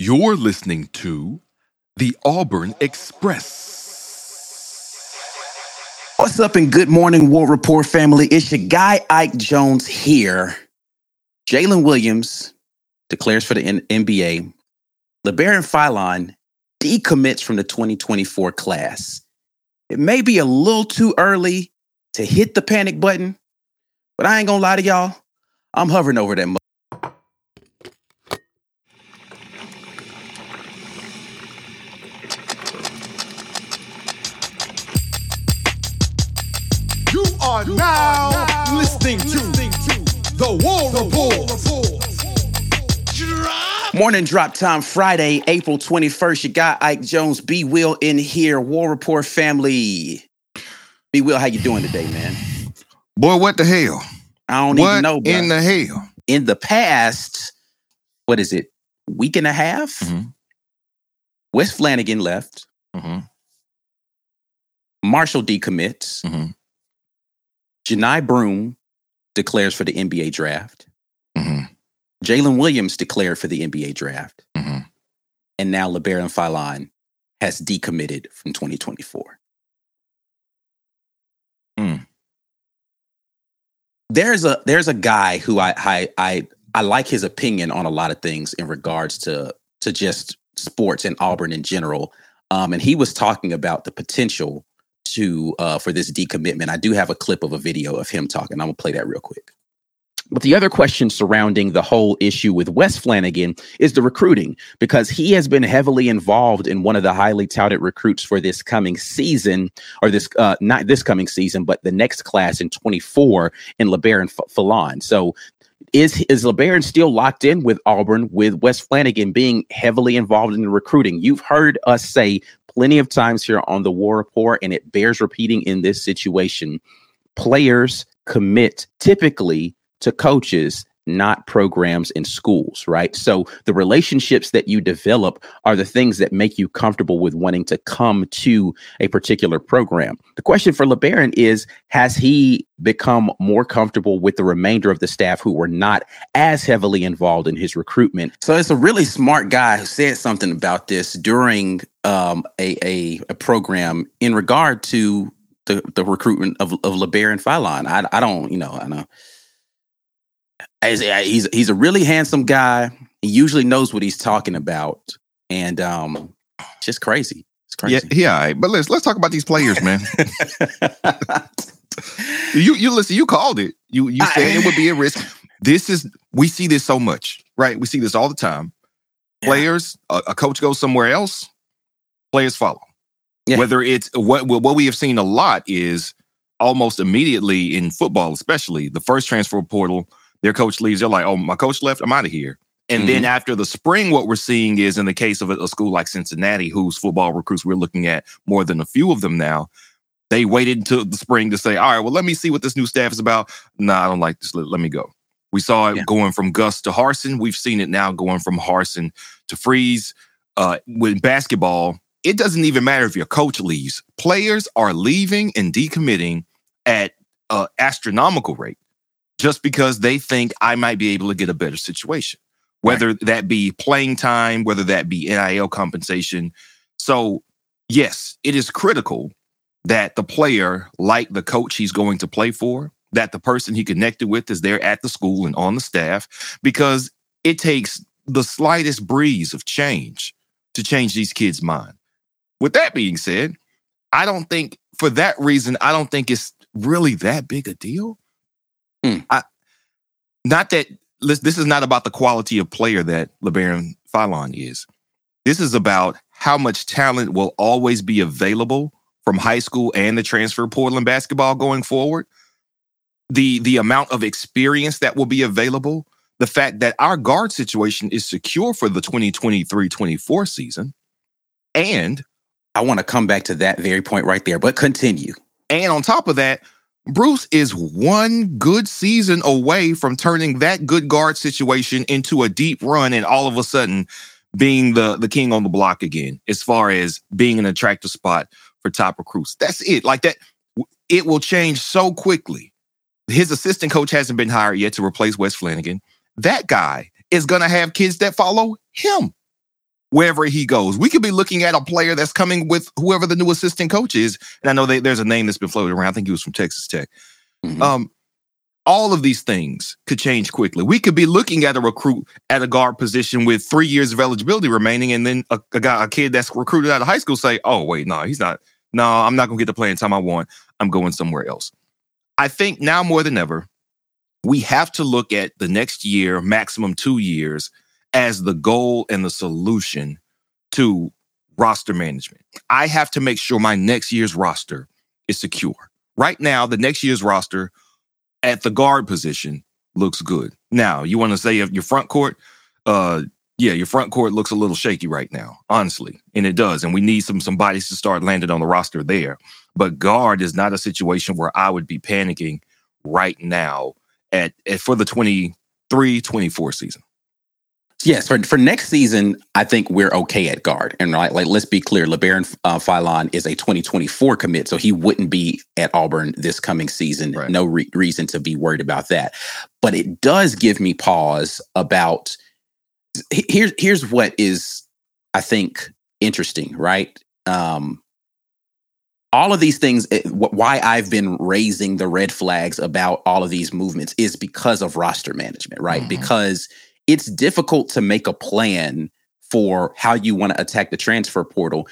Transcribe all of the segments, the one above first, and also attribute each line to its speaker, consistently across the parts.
Speaker 1: You're listening to the Auburn Express.
Speaker 2: What's up and good morning, War Rapport family? It's your guy Ike Jones here. Jaylin Williams declares for the N- NBA. LeBaron Philon decommits from the 2024 class. It may be a little too early to hit the panic button, but I ain't gonna lie to y'all. I'm hovering over that.
Speaker 1: Are now, listening, to, the War Rapport.
Speaker 2: Morning drop time Friday, April 21st. You got Ike Jones, B Will in here. War Rapport family. B Will, how you doing today, man?
Speaker 3: Boy, what the hell?
Speaker 2: I don't
Speaker 3: what
Speaker 2: even know. bro.
Speaker 3: in the hell?
Speaker 2: in the past, what is it, week and a half?
Speaker 3: Mhm.
Speaker 2: Wes Flanigan left.
Speaker 3: Mhm.
Speaker 2: Marshall decommits.
Speaker 3: Mhm.
Speaker 2: Johni Broome declares for the NBA draft.
Speaker 3: Mhm.
Speaker 2: Jaylin Williams declared for the NBA draft.
Speaker 3: Mhm.
Speaker 2: And now LeBaron Philon has decommitted from 2024.
Speaker 3: Hmm.
Speaker 2: There's a there's a guy who I I I I like his opinion on a lot of things in regards to to just sports and Auburn in general. Um, and he was talking about the potential to uh, for this decommitment. I do have a clip of a video of him talking. I'm gonna play that real quick. But the other question surrounding the whole issue with Wes Flanigan is the recruiting, because he has been heavily involved in one of the highly touted recruits for this coming season, or this uh, not this coming season, but the next class in 24 in LeBaron Philon. So is is LeBaron still locked in with Auburn with Wes Flanigan being heavily involved in the recruiting? You've heard us say plenty of times here on the War Rapport, and it bears repeating in this situation. Players commit typically to coaches, not programs in schools, right? So the relationships that you develop are the things that make you comfortable with wanting to come to a particular program. The question for LeBaron is Has he become more comfortable with the remainder of the staff who were not as heavily involved in his recruitment? So it's a really smart guy who said something about this during um, a, a, a program in regard to the, the recruitment of, of LeBaron Philon. I, I don't, you know, I know. He's, he's he's a really handsome guy. He usually knows what he's talking about, and um, it's just crazy. It's
Speaker 3: Yeah,
Speaker 2: crazy.
Speaker 3: yeah. all right. But let's let's talk about these players, man. you you listen. You called it. You you said it would be a risk. This is we see this so much, right? We see this all the time.
Speaker 2: Yeah.
Speaker 3: Players, a, a coach goes somewhere else. Players follow.
Speaker 2: Yeah.
Speaker 3: Whether it's what what what we have seen a lot is almost immediately in football, especially the first transfer portal. Their coach leaves. They're like, "Oh, my coach left. I'm out of here." And then after the spring, what we're seeing is in the case of a, a school like Cincinnati, whose football recruits we're looking at more than a few of them now, they waited until the spring to say, all right, well, let me see what this new staff is about. Nah, I don't like this. Let, let me go. We saw it
Speaker 2: Yeah.
Speaker 3: going from Gus to Harsin. We've seen it now going from Harsin to Freeze. Uh, with basketball, it doesn't even matter if your coach leaves. Players are leaving and decommitting at an astronomical rate just because they think I might be able to get a better situation, whether that be playing time, whether that be NIL compensation. So, yes, it is critical that the player, like the coach he's going to play for, that the person he connected with is there at the school and on the staff, because it takes the slightest breeze of change to change these kids' mind. With that being said, I don't think for that reason, I don't think it's really that big a deal.
Speaker 2: Hmm.
Speaker 3: I, not that this is not about the quality of player that LeBaron Philon is. This is about how much talent will always be available from high school and the transfer portal in basketball going forward. The the amount of experience that will be available, the fact that our guard situation is secure for the 2023-24 season, and
Speaker 2: I want to come back to that very point right there, but continue.
Speaker 3: And on top of that, Bruce is one good season away from turning that good guard situation into a deep run and all of a sudden being the, the king on the block again, as far as being an attractive spot for top recruits. That's it. Like that, it will change so quickly. His assistant coach hasn't been hired yet to replace Wes Flanigan. That guy is going to have kids that follow him wherever he goes. We could be looking at a player that's coming with whoever the new assistant coach is. And I know they, there's a name that's been floated around. I think he was from Texas Tech. Mm-hmm. Um, all of these things could change quickly. We could be looking at a recruit at a guard position with three years of eligibility remaining, and then a, a guy, a kid that's recruited out of high school, say, "Oh, wait, no, he's not. No, I'm not going to get the playing time I want. I'm going somewhere else." I think now more than ever, we have to look at the next year, maximum two years, as the goal and the solution to roster management. I have to make sure my next year's roster is secure. Right now, the next year's roster at the guard position looks good. Now, you want to say your front court, uh, yeah, your front court looks a little shaky right now, honestly, and it does. And we need some some bodies to start landing on the roster there. But guard is not a situation where I would be panicking right now at, at for the 23 24 season.
Speaker 2: Yes, for, for next season, I think we're okay at guard. And right, like let's be clear, LeBaron uh, Philon is a 2024 commit, so he wouldn't be at Auburn this coming season. Right. No re- reason to be worried about that. But it does give me pause about here's here's what is I think interesting, right? Um, all of these things why i've been raising the red flags about all of these movements is because of roster management right mm-hmm. because it's difficult to make a plan for how you want to attack the transfer portal.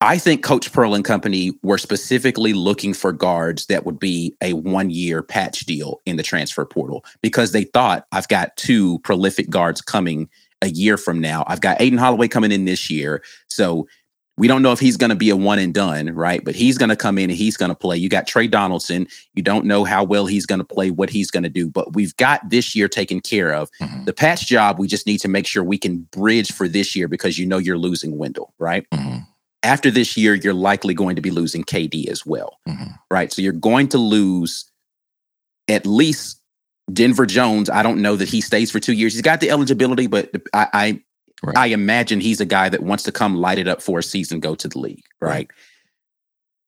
Speaker 2: I think Coach Pearl and company were specifically looking for guards that would be a one year patch deal in the transfer portal because they thought I've got two prolific guards coming a year from now. I've got Aden Holloway coming in this year. So we don't know if he's going to be a one and done, right? But he's going to come in and he's going to play. You got Tre Donaldson. You don't know how well he's going to play, what he's going to do, but we've got this year taken care of. Mm-hmm. The patch job, we just need to make sure we can bridge for this year because you know you're losing Wendell, right? Mm-hmm. After this year, you're likely going to be losing KD as well, mm-hmm. right? So you're going to lose at least Denver Jones. I don't know that he stays for two years. He's got the eligibility, but I, I Right. I imagine he's a guy that wants to come light it up for a season, go to the league, right? right.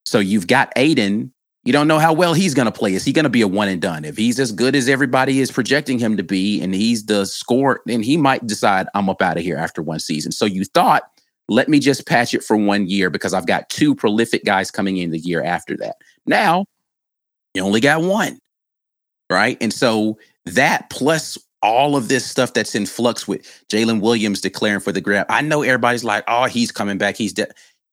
Speaker 2: So you've got Aden. You don't know how well he's going to play. Is he going to be a one and done? If he's as good as everybody is projecting him to be, and he's the score, then he might decide I'm up out of here after one season. So you thought, let me just patch it for one year because I've got two prolific guys coming in the year after that. Now you only got one, right? And so that plus all of this stuff that's in flux with Jaylin Williams declaring for the grab. I know everybody's like, oh, he's coming back. He's dead.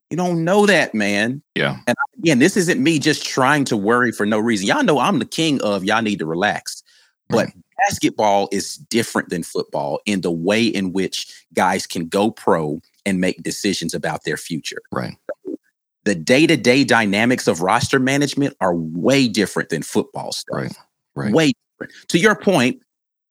Speaker 2: You don't know that, man.
Speaker 3: Yeah.
Speaker 2: And again, this isn't me just trying to worry for no reason. Y'all know I'm the king of y'all need to relax. But mm. basketball is different than football in the way in which guys can go pro and make decisions about their future.
Speaker 3: Right.
Speaker 2: The day to day dynamics of roster management are way different than football stuff.
Speaker 3: Right. Right.
Speaker 2: Way different. To your point,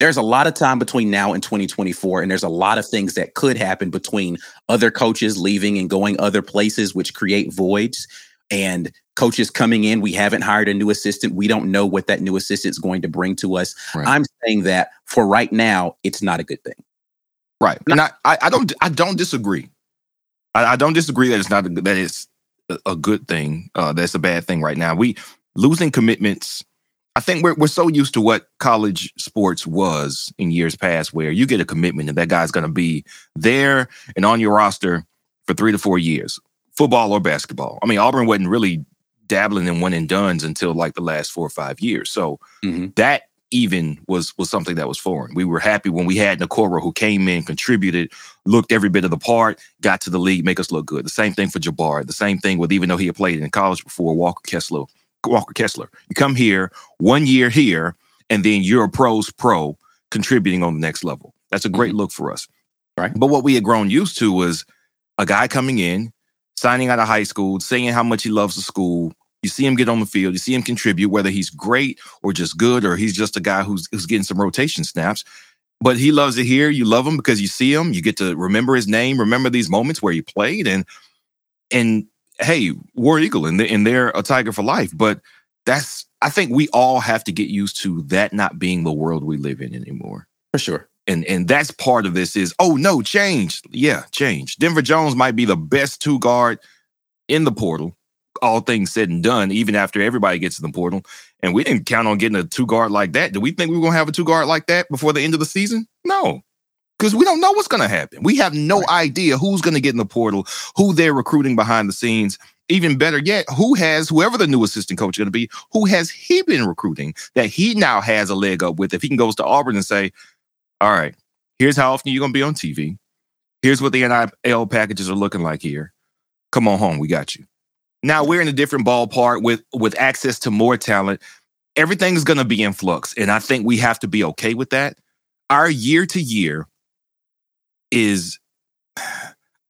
Speaker 2: there's a lot of time between now and 2024 and there's a lot of things that could happen between other coaches leaving and going other places which create voids and coaches coming in. We haven't hired a new assistant. We don't know what that new assistant is going to bring to us. Right. i'm saying that for right now it's not a good thing.
Speaker 3: Right. And I, I don't i don't disagree. I, I don't disagree that it's not a, that it's a good thing uh, that's a bad thing right now. We losing commitments I think we're we're so used to what college sports was in years past, where you get a commitment and that guy's going to be there and on your roster for three to four years, football or basketball. I mean, Auburn wasn't really dabbling in one and duns until like the last four or five years. So mm-hmm. that even was was something that was foreign. We were happy when we had Okoro who came in, contributed, looked every bit of the part, got to the league, make us look good. The same thing for Jabbar. The same thing with even though he had played in college before, Walker Kessler. Walker Kessler. You come here, one year here, and then you're a pros pro contributing on the next level. That's a great mm-hmm. look for us.
Speaker 2: Right.
Speaker 3: But what we had grown used to was a guy coming in, signing out of high school, saying how much he loves the school, you see him get on the field, you see him contribute, whether he's great or just good, or he's just a guy who's, who's getting some rotation snaps. But he loves it here. You love him because you see him. You get to remember his name, remember these moments where he played, and and hey, War Eagle, and, and they're a tiger for life. But that's I think we all have to get used to that not being the world we live in anymore.
Speaker 2: For sure.
Speaker 3: And and that's part of this is oh no, change. Yeah, change. Denver Jones might be the best two guard in the portal all things said and done, even after everybody gets to the portal. And we didn't count on getting a two guard like that. Do we think we are going to have a two guard like that before the end of the season? No, because we don't know what's going to happen. We have no right. idea who's going to get in the portal, who they're recruiting behind the scenes. Even better yet, who has whoever the new assistant coach is going to be, who has he been recruiting that he now has a leg up with? If he can goes to Auburn and say, "All right, here's how often you're going to be on TV. Here's what the NIL packages are looking like here. Come on home, we got you." Now we're in a different ballpark with with access to more talent. Everything's going to be in flux, and I think we have to be okay with that. Our year to year is,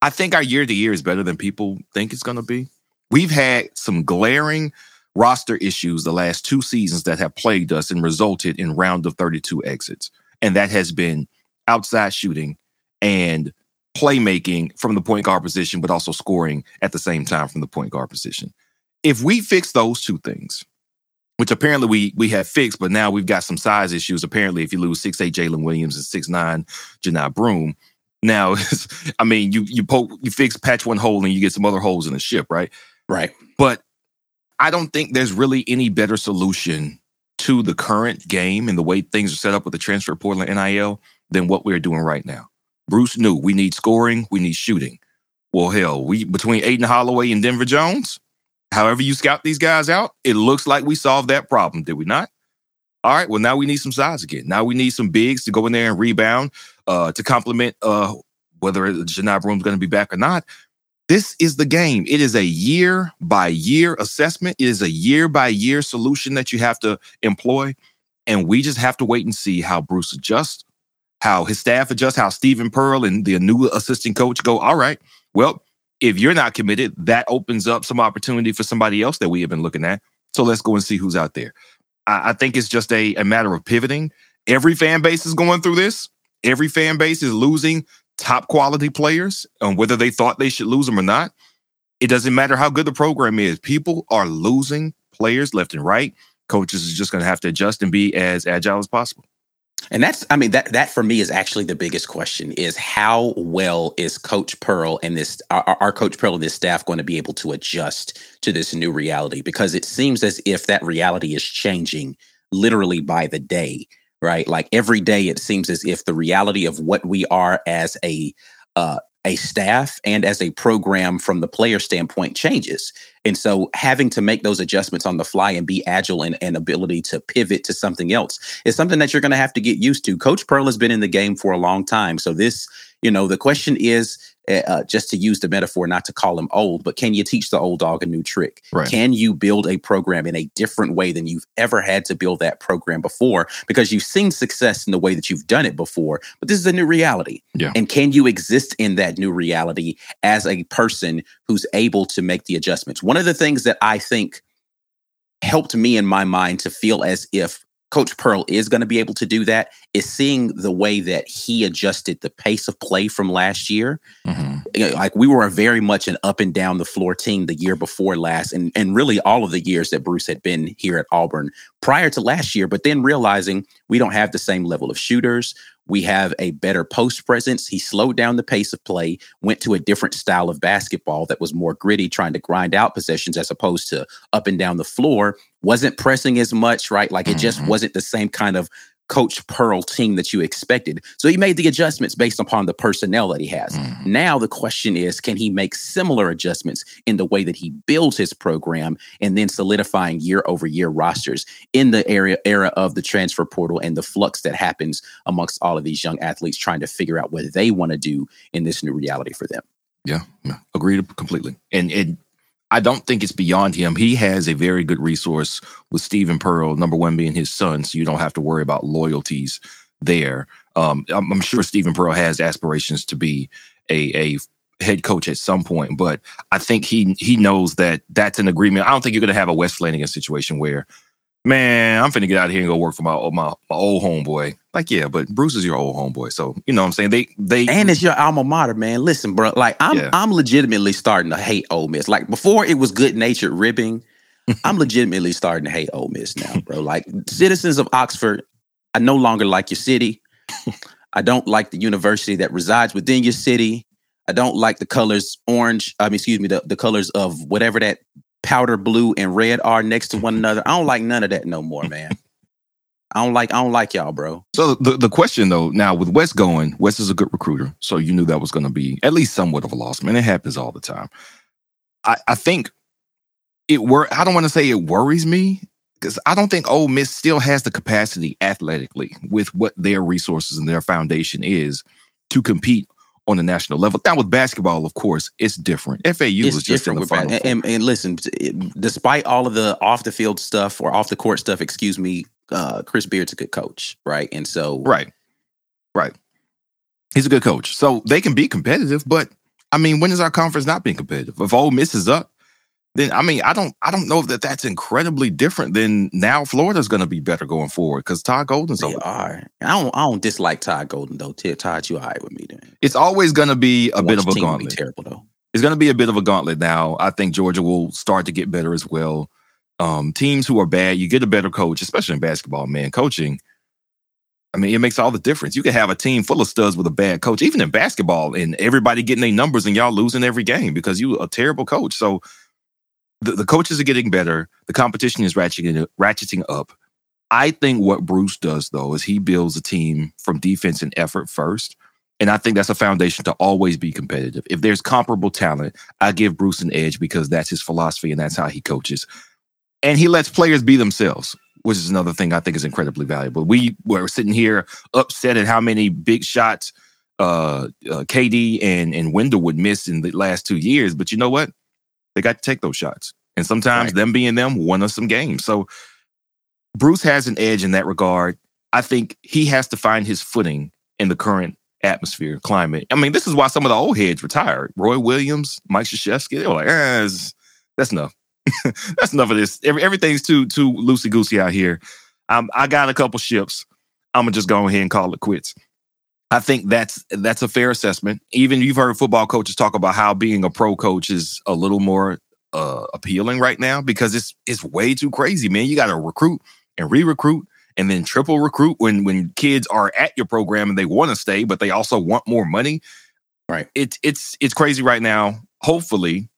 Speaker 3: I think our year to year is better than people think it's going to be. We've had some glaring roster issues the last two seasons that have plagued us and resulted in round of 32 exits. And that has been outside shooting and playmaking from the point guard position, but also scoring at the same time from the point guard position. If we fix those two things, which apparently we we have fixed, but now we've got some size issues. Apparently, if you lose six eight Jaylin Williams and six nine Johni Broome, now I mean you you poke you fix patch one hole and you get some other holes in the ship, right?
Speaker 2: Right.
Speaker 3: But I don't think there's really any better solution to the current game and the way things are set up with the transfer portal and NIL than what we're doing right now. Bruce knew we need scoring, we need shooting. Well, hell, we between Aden Holloway and Denver Jones, however you scout these guys out, it looks like we solved that problem, did we not? All right, well, now we need some size again. Now we need some bigs to go in there and rebound uh, to complement uh, whether Johni Broome's going to be back or not. This is the game. It is a year by year assessment. It is a year by year solution that you have to employ. And we just have to wait and see how Bruce adjusts how his staff adjusts, how Stephen Pearl and the new assistant coach go, all right, well, if you're not committed, that opens up some opportunity for somebody else that we have been looking at. So let's go and see who's out there. I, I think it's just a, a matter of pivoting. Every fan base is going through this. Every fan base is losing top quality players, and whether they thought they should lose them or not. It doesn't matter how good the program is. People are losing players left and right. Coaches is just going to have to adjust and be as agile as possible.
Speaker 2: And that's, I mean, that that for me is actually the biggest question: is how well is Coach Pearl and this our Coach Pearl and this staff going to be able to adjust to this new reality? Because it seems as if that reality is changing literally by the day, right? Like every day, it seems as if the reality of what we are as a uh, a staff and as a program from the player standpoint changes. And so having to make those adjustments on the fly and be agile and, and ability to pivot to something else is something that you're going to have to get used to. Coach Pearl has been in the game for a long time. So this, you know, the question is uh, just to use the metaphor, not to call him old, but can you teach the old dog a new trick? Right. Can you build a program in a different way than you've ever had to build that program before? Because you've seen success in the way that you've done it before, but this is a new reality.
Speaker 3: Yeah.
Speaker 2: And can you exist in that new reality as a person who's able to make the adjustments? One of the things that I think helped me in my mind to feel as if Coach Pearl is going to be able to do that is seeing the way that he adjusted the pace of play from last year. Mm-hmm. You know, like we were very much an up and down the floor team the year before last, and, and really all of the years that Bruce had been here at Auburn prior to last year, but then realizing we don't have the same level of shooters. We have a better post presence. He slowed down the pace of play, went to a different style of basketball that was more gritty, trying to grind out possessions as opposed to up and down the floor. Wasn't pressing as much, right? Like it just mm-hmm. wasn't the same kind of Coach Pearl team that you expected. So he made the adjustments based upon the personnel that he has. Mm. Now the question is, can he make similar adjustments in the way that he builds his program and then solidifying year over year rosters in the area era of the transfer portal and the flux that happens amongst all of these young athletes trying to figure out what they want to do in this new reality for them.
Speaker 3: Yeah, yeah, agreed completely. And and I don't think it's beyond him. He has a very good resource with Stephen Pearl, number one being his son, so you don't have to worry about loyalties there. Um, I'm, I'm, sure Stephen Pearl has aspirations to be a, a head coach at some point, but I think he he knows that that's an agreement. I don't think you're going to have a Wes Flanigan situation where man, I'm finna get out of here and go work for my my, my old homeboy. Like, yeah, but Bruce is your old homeboy, so you know what I'm saying. They they
Speaker 2: and it's your alma mater, man. Listen, bro, like I'm yeah. I'm legitimately starting to hate Ole Miss. Like before, it was good natured ribbing. I'm legitimately starting to hate Ole Miss now, bro. Like citizens of Oxford, I no longer like your city. I don't like the university that resides within your city. I don't like the colors orange. I mean, excuse me, the, the colors of whatever that powder blue and red are next to one another. I don't like none of that no more, man. I don't like I don't like y'all, bro.
Speaker 3: So the, the question though, now with Wes going, Wes is a good recruiter. So you knew that was gonna be at least somewhat of a loss. Man, it happens all the time. I, I think it were I don't want to say it worries me because I don't think Ole Miss still has the capacity athletically with what their resources and their foundation is to compete on the national level. Now with basketball, of course, it's different. FAU it's was just in the final.
Speaker 2: And, and, and, listen, despite all of the off the field stuff or off the court stuff, excuse me, uh, Chris Beard's a good coach, right? And so,
Speaker 3: right, right, he's a good coach. So they can be competitive, but I mean, when is our conference not being competitive? If Ole Miss is up, then I mean, I don't, I don't know that that's incredibly different than now. Florida's going to be better going forward because Todd Golden's
Speaker 2: they over. Are. I don't, I don't dislike Todd Golden though. Todd, you all right with me then?
Speaker 3: It's always going to be a bit of a gauntlet.
Speaker 2: terrible though.
Speaker 3: It's going to be a bit of a gauntlet now. I think Georgia will start to get better as well. Um, teams who are bad, you get a better coach, especially in basketball. Man, coaching. I mean, it makes all the difference. You can have a team full of studs with a bad coach, even in basketball, and everybody getting their numbers and y'all losing every game because you a terrible coach. So the, the coaches are getting better. The competition is ratcheting, ratcheting up. I think what Bruce does, though, is he builds a team from defense and effort first. And I think that's a foundation to always be competitive. If there's comparable talent, I give Bruce an edge because that's his philosophy and that's how he coaches. And he lets players be themselves, which is another thing I think is incredibly valuable. We were sitting here upset at how many big shots uh, uh, KD and, and Wendell would miss in the last two years. But you know what? They got to take those shots. And sometimes right. them being them won us some games. So Bruce has an edge in that regard. I think he has to find his footing in the current atmosphere, climate. I mean, this is why some of the old heads retired. Roy Williams, Mike Krzyzewski, they were like, eh, that's enough. that's enough of this. Every, everything's too too loosey goosey out here. Um, I got a couple ships. I'm gonna just go ahead and call it quits. I think that's that's a fair assessment. Even you've heard football coaches talk about how being a pro coach is a little more uh, appealing right now because it's it's way too crazy, man. You got to recruit and re-recruit and then triple recruit when when kids are at your program and they want to stay, but they also want more money.
Speaker 2: Right.
Speaker 3: It's it's it's crazy right now. Hopefully,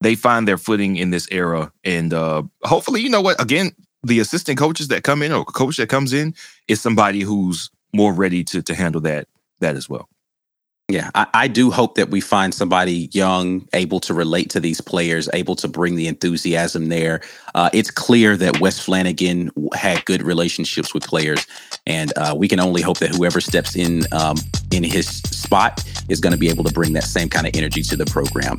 Speaker 3: they find their footing in this era, and uh, hopefully, you know what? Again, the assistant coaches that come in or coach that comes in is somebody who's more ready to to handle that that as well.
Speaker 2: Yeah, I, I, do hope that we find somebody young, able to relate to these players, able to bring the enthusiasm there. Uh, it's clear that Wes Flanigan had good relationships with players, and uh, we can only hope that whoever steps in um, in his spot is going to be able to bring that same kind of energy to the program.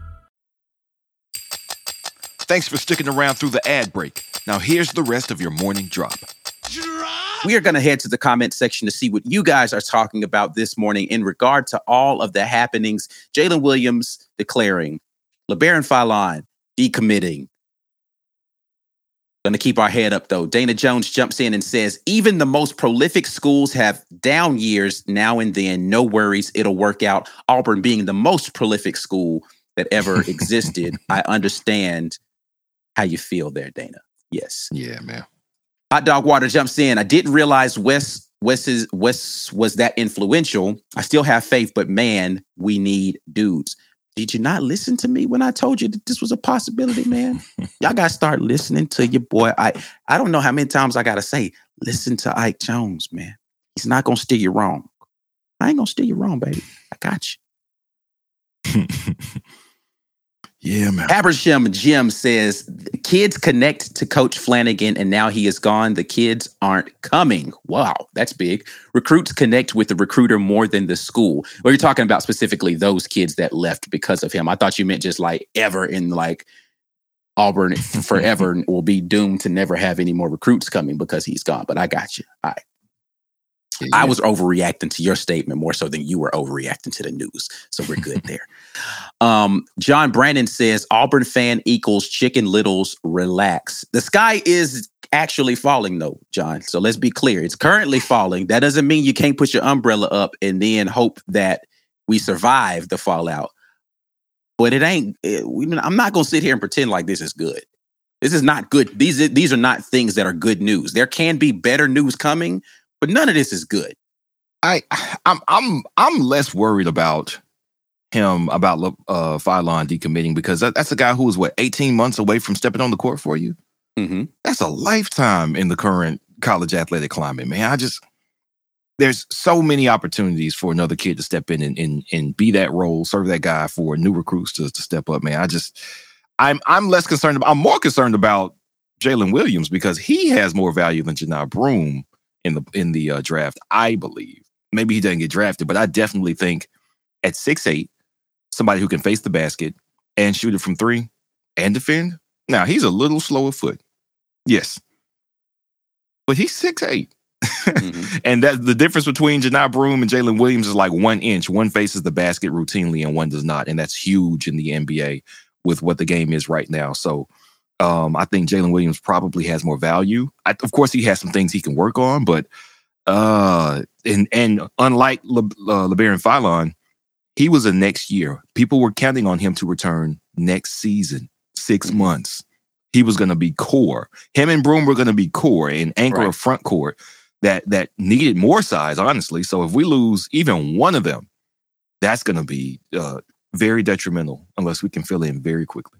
Speaker 4: Thanks for sticking around through the ad break. Now, here's the rest of your morning drop.
Speaker 2: We are going to head to the comment section to see what you guys are talking about this morning in regard to all of the happenings. Jaylin Williams declaring, LeBaron Philon decommitting. Going to keep our head up though. Dana Jones jumps in and says, even the most prolific schools have down years now and then. No worries, it'll work out. Auburn being the most prolific school that ever existed. I understand how you feel there, Dana. Yes.
Speaker 3: Yeah, man.
Speaker 2: Hot Dog Water jumps in. I didn't realize Wes Wes is Wes was that influential. I still have faith, but man, we need dudes. Did you not listen to me when I told you that this was a possibility, man? Y'all gotta start listening to your boy. I I don't know how many times I gotta say, listen to Ike Jones, man. He's not gonna steer you wrong. I ain't gonna steer you wrong, baby. I got you.
Speaker 3: Yeah, man.
Speaker 2: Abersham Jim says kids connect to Coach Flanigan, and now he is gone. The kids aren't coming. Wow, that's big. Recruits connect with the recruiter more than the school. Well, you're talking about specifically those kids that left because of him. I thought you meant just like ever in like Auburn forever will be doomed to never have any more recruits coming because he's gone. But I got you. All right. I was overreacting to your statement more so than you were overreacting to the news. So we're good there. Um, John Brandon says Auburn fan equals chicken littles relax. The sky is actually falling though, John. So let's be clear. It's currently falling. That doesn't mean you can't put your umbrella up and then hope that we survive the fallout. But it ain't. It, I'm not gonna sit here and pretend like this is good. This is not good. These these are not things that are good news. There can be better news coming, but none of this is good.
Speaker 3: I I'm I'm I'm less worried about him about uh Philon decommitting because that, that's a guy who was what 18 months away from stepping on the court for you.
Speaker 2: Mm-hmm.
Speaker 3: That's a lifetime in the current college athletic climate, man. I just there's so many opportunities for another kid to step in and and, and be that role, serve that guy for new recruits to, to step up, man. I just I'm I'm less concerned about I'm more concerned about Jaylin Williams because he has more value than Johni Broome in the in the uh, draft, I believe. Maybe he doesn't get drafted, but I definitely think at six eight, somebody who can face the basket and shoot it from three and defend. Now he's a little slow of foot, yes, but he's six eight. Mm-hmm. and that the difference between Johni Broome and Jaylin Williams is like one inch. One faces the basket routinely and one does not. And that's huge in the NBA with what the game is right now. So um, I think Jaylin Williams probably has more value. I, of course, he has some things he can work on, but uh, and and unlike Le, uh, LeBaron Philon, he was a next year. People were counting on him to return next season, 6 mm-hmm. months. He was going to be core. Him and Broome were going to be core and anchor right. a front court that that needed more size, honestly. So if we lose even one of them, that's going to be uh, very detrimental unless we can fill in very quickly.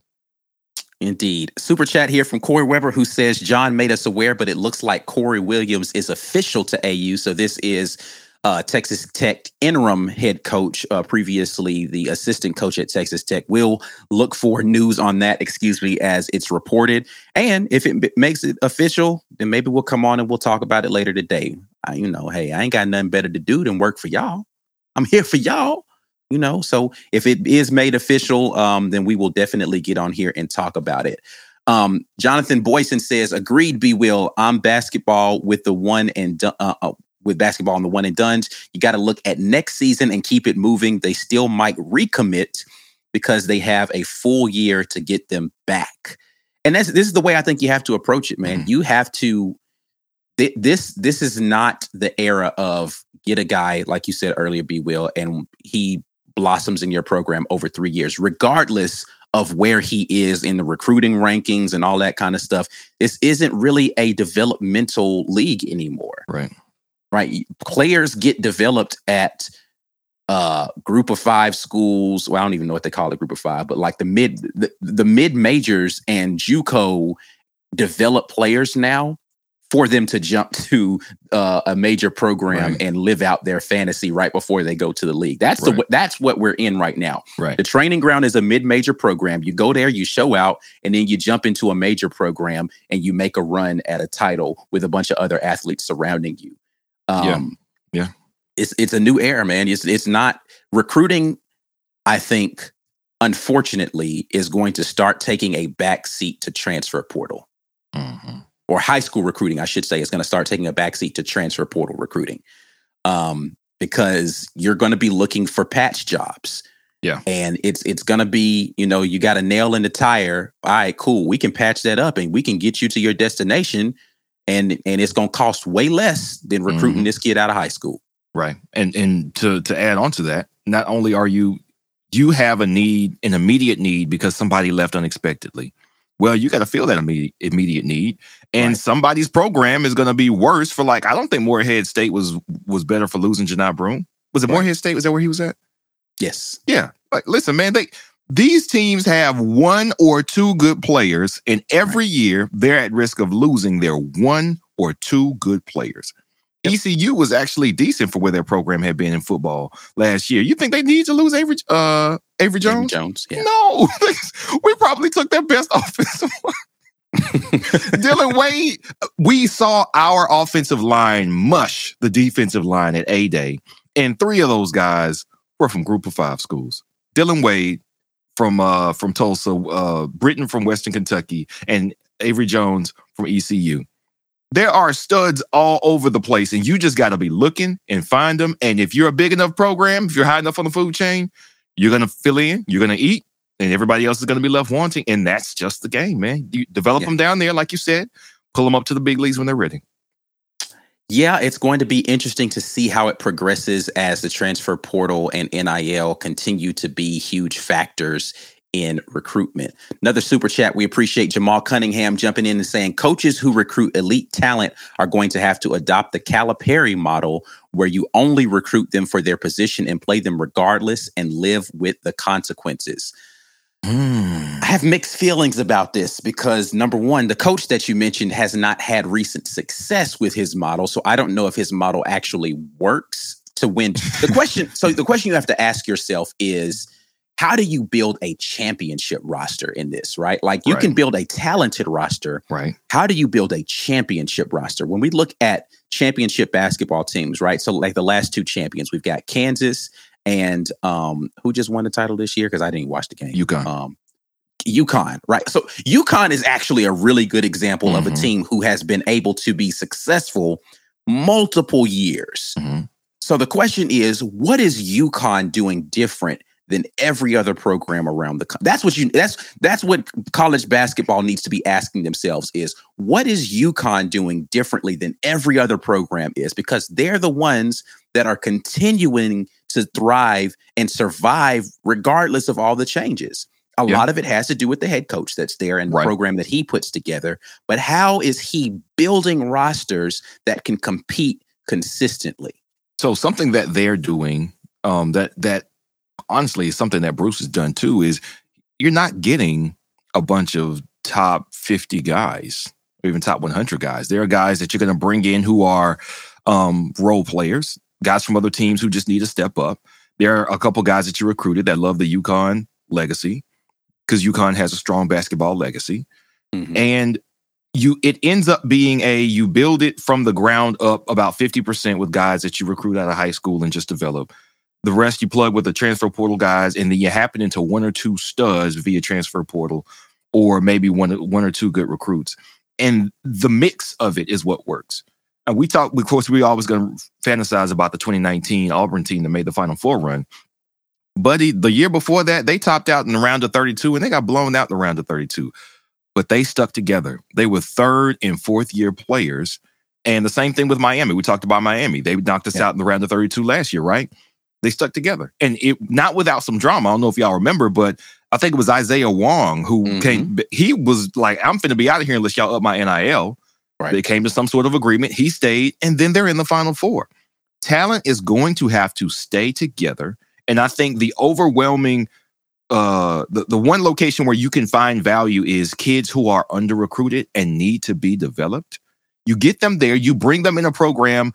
Speaker 2: Indeed. Super chat here from Corey Weber, who says John made us aware, but it looks like Corey Williams is official to AU. So this is uh, Texas Tech interim head coach, uh, previously the assistant coach at Texas Tech. We'll look for news on that, excuse me, as it's reported. And if it b- makes it official, then maybe we'll come on and we'll talk about it later today. I, you know, hey, I ain't got nothing better to do than work for y'all. I'm here for y'all you know so if it is made official um, then we will definitely get on here and talk about it um, jonathan boyson says agreed be will i'm basketball with the one and uh, uh, with basketball on the one and done you got to look at next season and keep it moving they still might recommit because they have a full year to get them back and that's this is the way i think you have to approach it man mm-hmm. you have to this this is not the era of get a guy like you said earlier be will and he blossoms in your program over three years, regardless of where he is in the recruiting rankings and all that kind of stuff. This isn't really a developmental league anymore.
Speaker 3: Right.
Speaker 2: Right. Players get developed at uh group of five schools. Well, I don't even know what they call it, group of five, but like the mid the, the mid majors and JUCO develop players now for them to jump to uh, a major program
Speaker 3: Right.
Speaker 2: and live out their fantasy right before they go to the league. That's the that's what we're in right now.
Speaker 3: Right.
Speaker 2: The training ground is a mid-major program. You go there, you show out, and then you jump into a major program and you make a run at a title with a bunch of other athletes surrounding you.
Speaker 3: Yeah.
Speaker 2: Um,
Speaker 3: Yeah.
Speaker 2: It's it's a new era, man. It's it's not recruiting. I think, unfortunately, is going to start taking a back seat to transfer portal
Speaker 3: Mhm.
Speaker 2: or high school recruiting, I should say, is going to start taking a backseat to transfer portal recruiting. Um, because you're going to be looking for patch jobs.
Speaker 3: Yeah.
Speaker 2: And it's it's going to be, you know, you got a nail in the tire. All right, cool. We can patch that up and we can get you to your destination and and it's going to cost way less than recruiting
Speaker 3: Mhm.
Speaker 2: this kid out of high school.
Speaker 3: Right. And and to to add on to that, not only are you you have a need, an immediate need because somebody left unexpectedly. Well, you got to feel that immediate immediate need, and
Speaker 2: Right.
Speaker 3: somebody's program is going to be worse for like. I don't think Morehead State was was better for losing Johni Broome. Was it
Speaker 2: Right.
Speaker 3: Morehead State? Was that where he was at?
Speaker 2: Yes.
Speaker 3: Yeah. Like, listen, man, they these teams have one or two good players, and every year they're at risk of losing their one or two good players. ECU was actually decent for where their program had been in football last year. You think they need to lose Avery uh Avery
Speaker 2: Avery
Speaker 3: Jones?
Speaker 2: Jones. Yeah.
Speaker 3: No, we probably took their best offensive line. Dillon Wade, we saw our offensive line mush the defensive line at A Day, and three of those guys were from Group of Five schools. Dillon Wade from uh from Tulsa, uh Britton from Western Kentucky, and Avery Jones from ECU. There are studs all over the place, and you just got to be looking and find them. And if you're a big enough program, if you're high enough on the food chain, you're gonna fill in, you're gonna eat, and everybody else is gonna be left wanting. And that's just the game, man. You develop
Speaker 2: Yeah.
Speaker 3: them down there, like you said, pull them up to the big leagues when they're ready.
Speaker 2: Yeah, it's going to be interesting to see how it progresses as the transfer portal and NIL continue to be huge factors in recruitment. Another super chat. We appreciate Jamal Cunningham jumping in and saying coaches who recruit elite talent are going to have to adopt the Calipari model where you only recruit them for their position and play them regardless and live with the consequences. Hmm. I have mixed feelings about this because number one, the coach that you mentioned has not had recent success with his model. So I don't know if his model actually works to win. The question, so the question you have to ask yourself is how do you build a championship roster in this, right? Like you
Speaker 3: Right.
Speaker 2: can build a talented roster.
Speaker 3: Right.
Speaker 2: How do you build a championship roster? When we look at championship basketball teams, right? So like the last two champions, we've got Kansas and um who just won the title this year? Because I didn't watch the game.
Speaker 3: UConn.
Speaker 2: Um UConn, right? So UConn is actually a really good example of a
Speaker 3: Mhm.
Speaker 2: team who has been able to be successful multiple years.
Speaker 3: Mhm.
Speaker 2: So the question is, what is UConn doing different than every other program around the country? That's what you that's that's what college basketball needs to be asking themselves is what is UConn doing differently than every other program is? Because they're the ones that are continuing to thrive and survive regardless of all the changes. A
Speaker 3: Yeah.
Speaker 2: lot of it has to do with the head coach that's there and the
Speaker 3: Right.
Speaker 2: program that he puts together. But how is he building rosters that can compete consistently?
Speaker 3: So something that they're doing, um, that that honestly is something that Bruce has done too, is you're not getting a bunch of top 50 guys or even top 100 guys. There are guys that you're going to bring in who are um, role players, guys from other teams who just need to step up. There are a couple guys that you recruited that love the UConn legacy because UConn has a strong basketball legacy
Speaker 2: Mhm.
Speaker 3: and you it ends up being a you build it from the ground up about 50% with guys that you recruit out of high school and just develop the rest you plug with the transfer portal guys and then you happen into one or two studs via transfer portal or maybe one one or two good recruits and the mix of it is what works and we talk of course we always going to fantasize about the 2019 auburn team that made the final four run Buddy, the year before that, they topped out in the round of 32 and they got blown out in the round of 32. But they stuck together. They were third and fourth year players. And the same thing with Miami. We talked about Miami. They knocked us
Speaker 2: Yeah.
Speaker 3: out in the round of 32 last year, right? They stuck together. And it not without some drama. I don't know if y'all remember, but I think it was Isaiah Wong who
Speaker 2: Mhm.
Speaker 3: came. He was like, I'm finna be out of here unless y'all up my NIL.
Speaker 2: Right.
Speaker 3: They came to some sort of agreement. He stayed, and then they're in the final four. Talent is going to have to stay together. And I think the overwhelming uh the, the one location where you can find value is kids who are under recruited and need to be developed. You get them there, you bring them in a program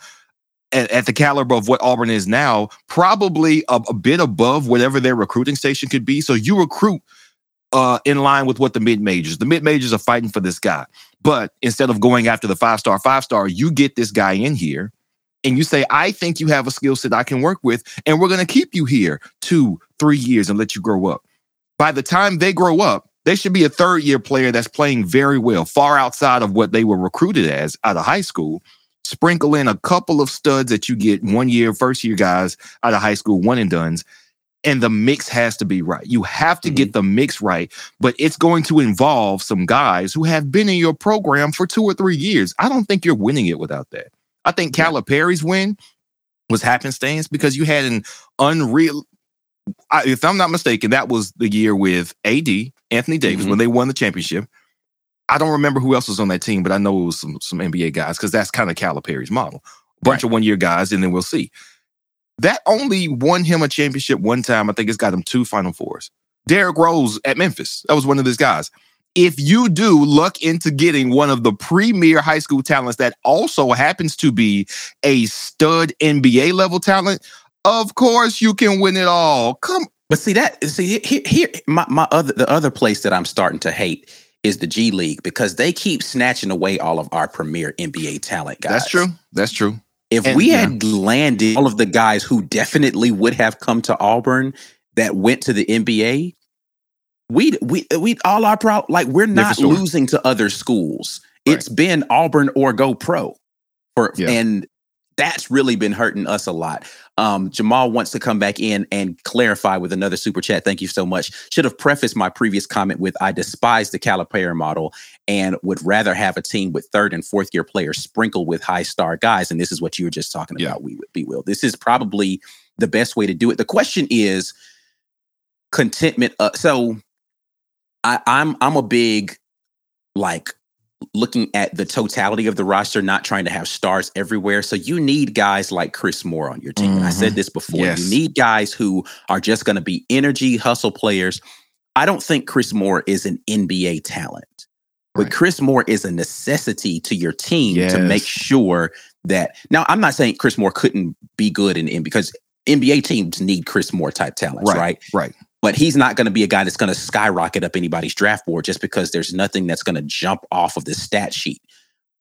Speaker 3: at, at the caliber of what Auburn is now, probably a, a, bit above whatever their recruiting station could be. So you recruit uh, in line with what the mid majors. The mid majors are fighting for this guy, but instead of going after the five star, five star, you get this guy in here. And you say, I think you have a skill set I can work with, and we're going to keep you here two, three years and let you grow up. By the time they grow up, they should be a third year player that's playing very well, far outside of what they were recruited as out of high school sprinkle in a couple of studs that you get one year, first year guys out of high school, one and duns. And the mix has to be right. You have to mm-hmm. get the mix right, but it's going to involve some guys who have been in your program for two or three years. I don't think you're winning it without that. I think Calipari's win was happenstance because you had an unreal. I, if I'm not mistaken, that was the year with AD Anthony Davis mm-hmm. when they won the championship. I don't remember who else was on that team, but I know it was some some NBA guys because that's kind of Calipari's model. A bunch right. of one year guys, and then we'll see. That only won him a championship one time. I think it's got him two Final Fours. Derrick Rose at Memphis. That was one of those guys. If you do luck into getting one of the premier high school talents that also happens to be a stud NBA level talent, of course you can win it all. Come.
Speaker 2: But see that see here, here my, my other the other place that I'm starting to hate is the G League because they keep snatching away all of our premier NBA talent guys.
Speaker 3: That's true. That's true.
Speaker 2: If and, we had landed all of the guys who definitely would have come to Auburn that went to the NBA, we'd we we all our pro like we're not losing to other schools. Right. It's been Auburn or go pro. For yeah. and that's really been hurting us a lot. Um, Jamal wants to come back in and clarify with another super chat. Thank you so much. Should have prefaced my previous comment with I despise the Calipari model and would rather have a team with third and fourth year players sprinkled with high star guys. And this is what you were just talking yeah. about. We would be will. This is probably the best way to do it. The question is contentment. Uh, so I, I'm I'm a big like looking at the totality of the roster, not trying to have stars everywhere. So you need guys like Chris Moore on your team. Mm-hmm. I said mm-hmm. this before. Yes. You need guys who are just going to be energy hustle players. I don't think Chris Moore is an NBA talent, right. but Chris Moore is a necessity to your team yes. to make sure that. Now, I'm not saying Chris Moore couldn't be good in, in because NBA teams need Chris Moore type talents, right?
Speaker 3: Right. right
Speaker 2: but he's not going to be a guy that's going to skyrocket up anybody's draft board just because there's nothing that's going to jump off of the stat sheet.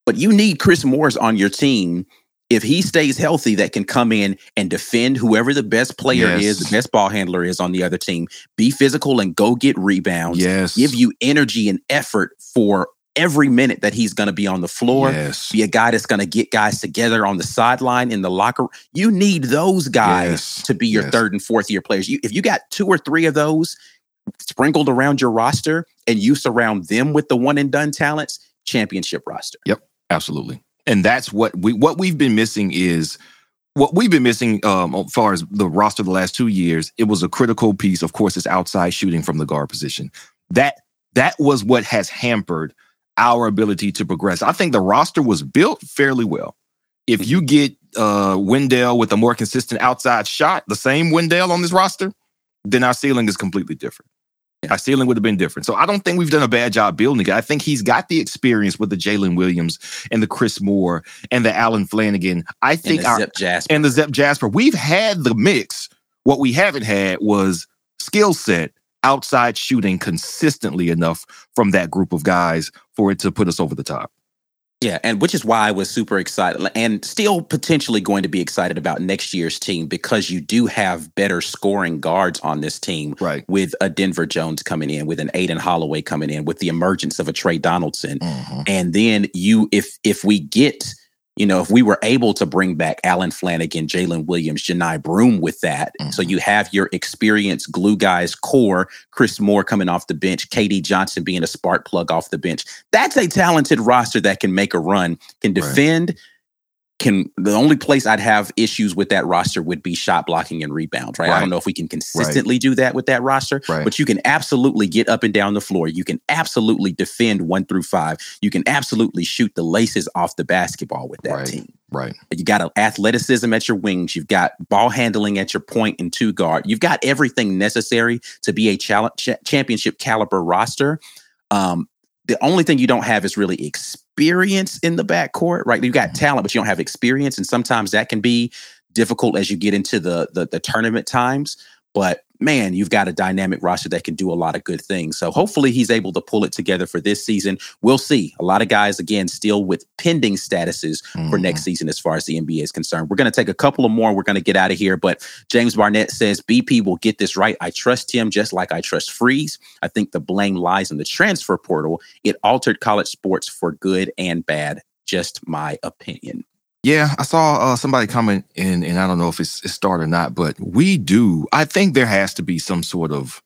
Speaker 2: But you need Chris Moore's on your team if he stays healthy that can come in and defend whoever the best player yes. is, the best ball handler is on the other team, be physical and go get rebounds,
Speaker 3: yes.
Speaker 2: give you energy and effort for every minute that he's going to be on the floor.
Speaker 3: Yes.
Speaker 2: Be a guy that's going to get guys together on the sideline in the locker. You need those guys yes. to be your yes. third and fourth year players. You, if you got two or three of those sprinkled around your roster and you surround them with the one and done talents, championship roster.
Speaker 3: Yep, absolutely. And that's what we what we've been missing is what we've been missing um, as far as the roster the last two years. It was a critical piece. Of course, it's outside shooting from the guard position. That that was what has hampered our ability to progress. I think the roster was built fairly well. If you mm-hmm. get uh, Wendell with a more consistent outside shot, the same Wendell on this roster, then our ceiling is completely different. Our ceiling would have been different. So I don't think we've done a bad job building it. I think he's got the experience with the Jaylin Williams and the Chris Moore and the Allen Flanigan. I think
Speaker 2: and the
Speaker 3: our,
Speaker 2: Zep Jasper.
Speaker 3: and the Zep Jasper. We've had the mix. What we haven't had was skill set outside shooting consistently enough from that group of guys for it to put us over the top.
Speaker 2: Yeah, and which is why I was super excited and still potentially going to be excited about next year's team because you do have better scoring guards on this team.
Speaker 3: Right.
Speaker 2: With a Denver Jones coming in, with an Aden Holloway coming in, with the emergence of a Tre Donaldson. Mm-hmm. And then you if if we get you know, if we were able to bring back Allen Flanigan, Jaylin Williams, Johni Broome with that, mm-hmm. so you have your experienced glue guys core, Chris Moore coming off the bench, K.D. Johnson being a spark plug off the bench. That's a talented roster that can make a run, can defend, right can the only place I'd have issues with that roster would be shot blocking and rebounds, right? right. I don't know if we can consistently right. do that with that roster, right. but you can absolutely get up and down the floor. You can absolutely defend one through five. You can absolutely shoot the laces off the basketball with that team.
Speaker 3: Right.
Speaker 2: You got athleticism at your wings. You've got ball handling at your point and two guard. You've got everything necessary to be a challenge, championship caliber roster. Um, the only thing you don't have is really experience in the backcourt, right? You got
Speaker 3: Mm-hmm.
Speaker 2: talent, but you don't have experience, and sometimes that can be difficult as you get into the the, the tournament times. But man, you've got a dynamic roster that can do a lot of good things. So hopefully he's able to pull it together for this season. We'll see. A lot of guys again still with pending statuses for next mm-hmm. season as far as the NBA is concerned. We're going to take a couple of more. We're going to get out of here. But James Barnett says BP will get this right. I trust him just like I trust Freeze. I think the blame lies in the transfer portal. It altered college sports for good and bad. Just my opinion.
Speaker 3: Yeah, I saw uh, somebody comment in, and I don't know if it's, it's start or not, but we do. I think there has to be some sort of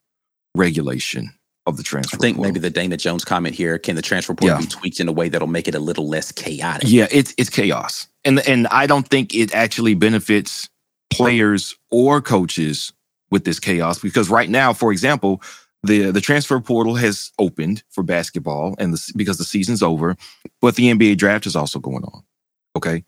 Speaker 3: regulation of the transfer.
Speaker 2: I think
Speaker 3: portal.
Speaker 2: maybe the Dana Jones comment here can the transfer portal
Speaker 3: Yeah.
Speaker 2: be tweaked in a way that'll make it a little less chaotic?
Speaker 3: Yeah, it's it's chaos, and and I don't think it actually benefits players or coaches with this chaos because right now, for example, the the transfer portal has opened for basketball, and the, because the season's over, but the NBA draft is also going on. Okay.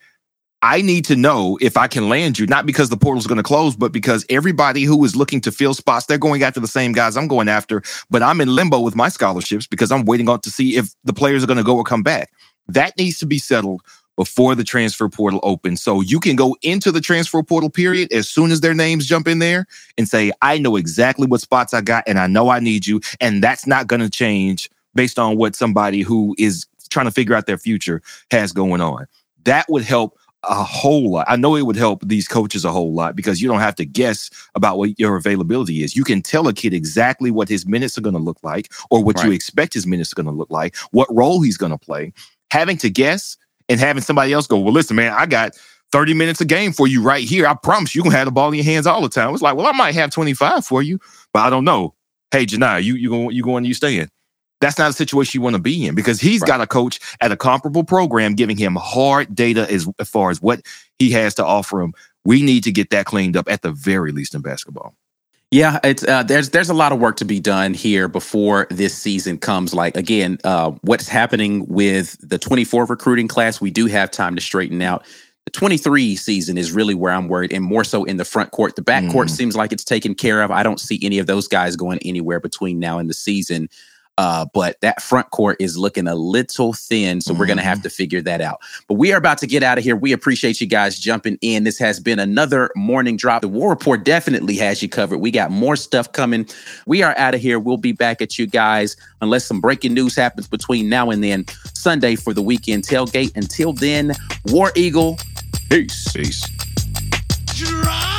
Speaker 3: I need to know if I can land you, not because the portal's going to close, but because everybody who is looking to fill spots, they're going after the same guys I'm going after. But I'm in limbo with my scholarships because I'm waiting on to see if the players are going to go or come back. That needs to be settled before the transfer portal opens. So you can go into the transfer portal period as soon as their names jump in there and say, I know exactly what spots I got and I know I need you. And that's not going to change based on what somebody who is trying to figure out their future has going on. That would help a whole lot. I know it would help these coaches a whole lot because you don't have to guess about what your availability is. You can tell a kid exactly what his minutes are going to look like or what you expect his minutes are going to look like, what role he's going to play. Having to guess and having somebody else go, well, listen, man, I got 30 minutes a game for you right here. I promise you can have the ball in your hands all the time. It's like, well, I might have 25 for you, but I don't know. Hey, Janai, you you going you going you staying? That's not a situation you want to be in because he's
Speaker 2: Right.
Speaker 3: got a coach at a comparable program giving him hard data as, as far as what he has to offer him. We need to get that cleaned up at the very least in basketball.
Speaker 2: Yeah, it's uh, there's there's a lot of work to be done here before this season comes. Like again, uh, what's happening with the 24 recruiting class? We do have time to straighten out. The 23 season is really where I'm worried, and more so in the front court. The back court
Speaker 3: Mhm.
Speaker 2: seems like it's taken care of. I don't see any of those guys going anywhere between now and the season. Uh, but that front court is looking a little thin, so we're going to have to figure that out. But we are about to get out of here. We appreciate you guys jumping in. This has been another morning drop. The War Rapport definitely has you covered. We got more stuff coming. We are out of here. We'll be back at you guys unless some breaking news happens between now and then. Sunday for the weekend tailgate. Until then, War Eagle. Peace.
Speaker 3: Peace.
Speaker 1: Drop. Drop.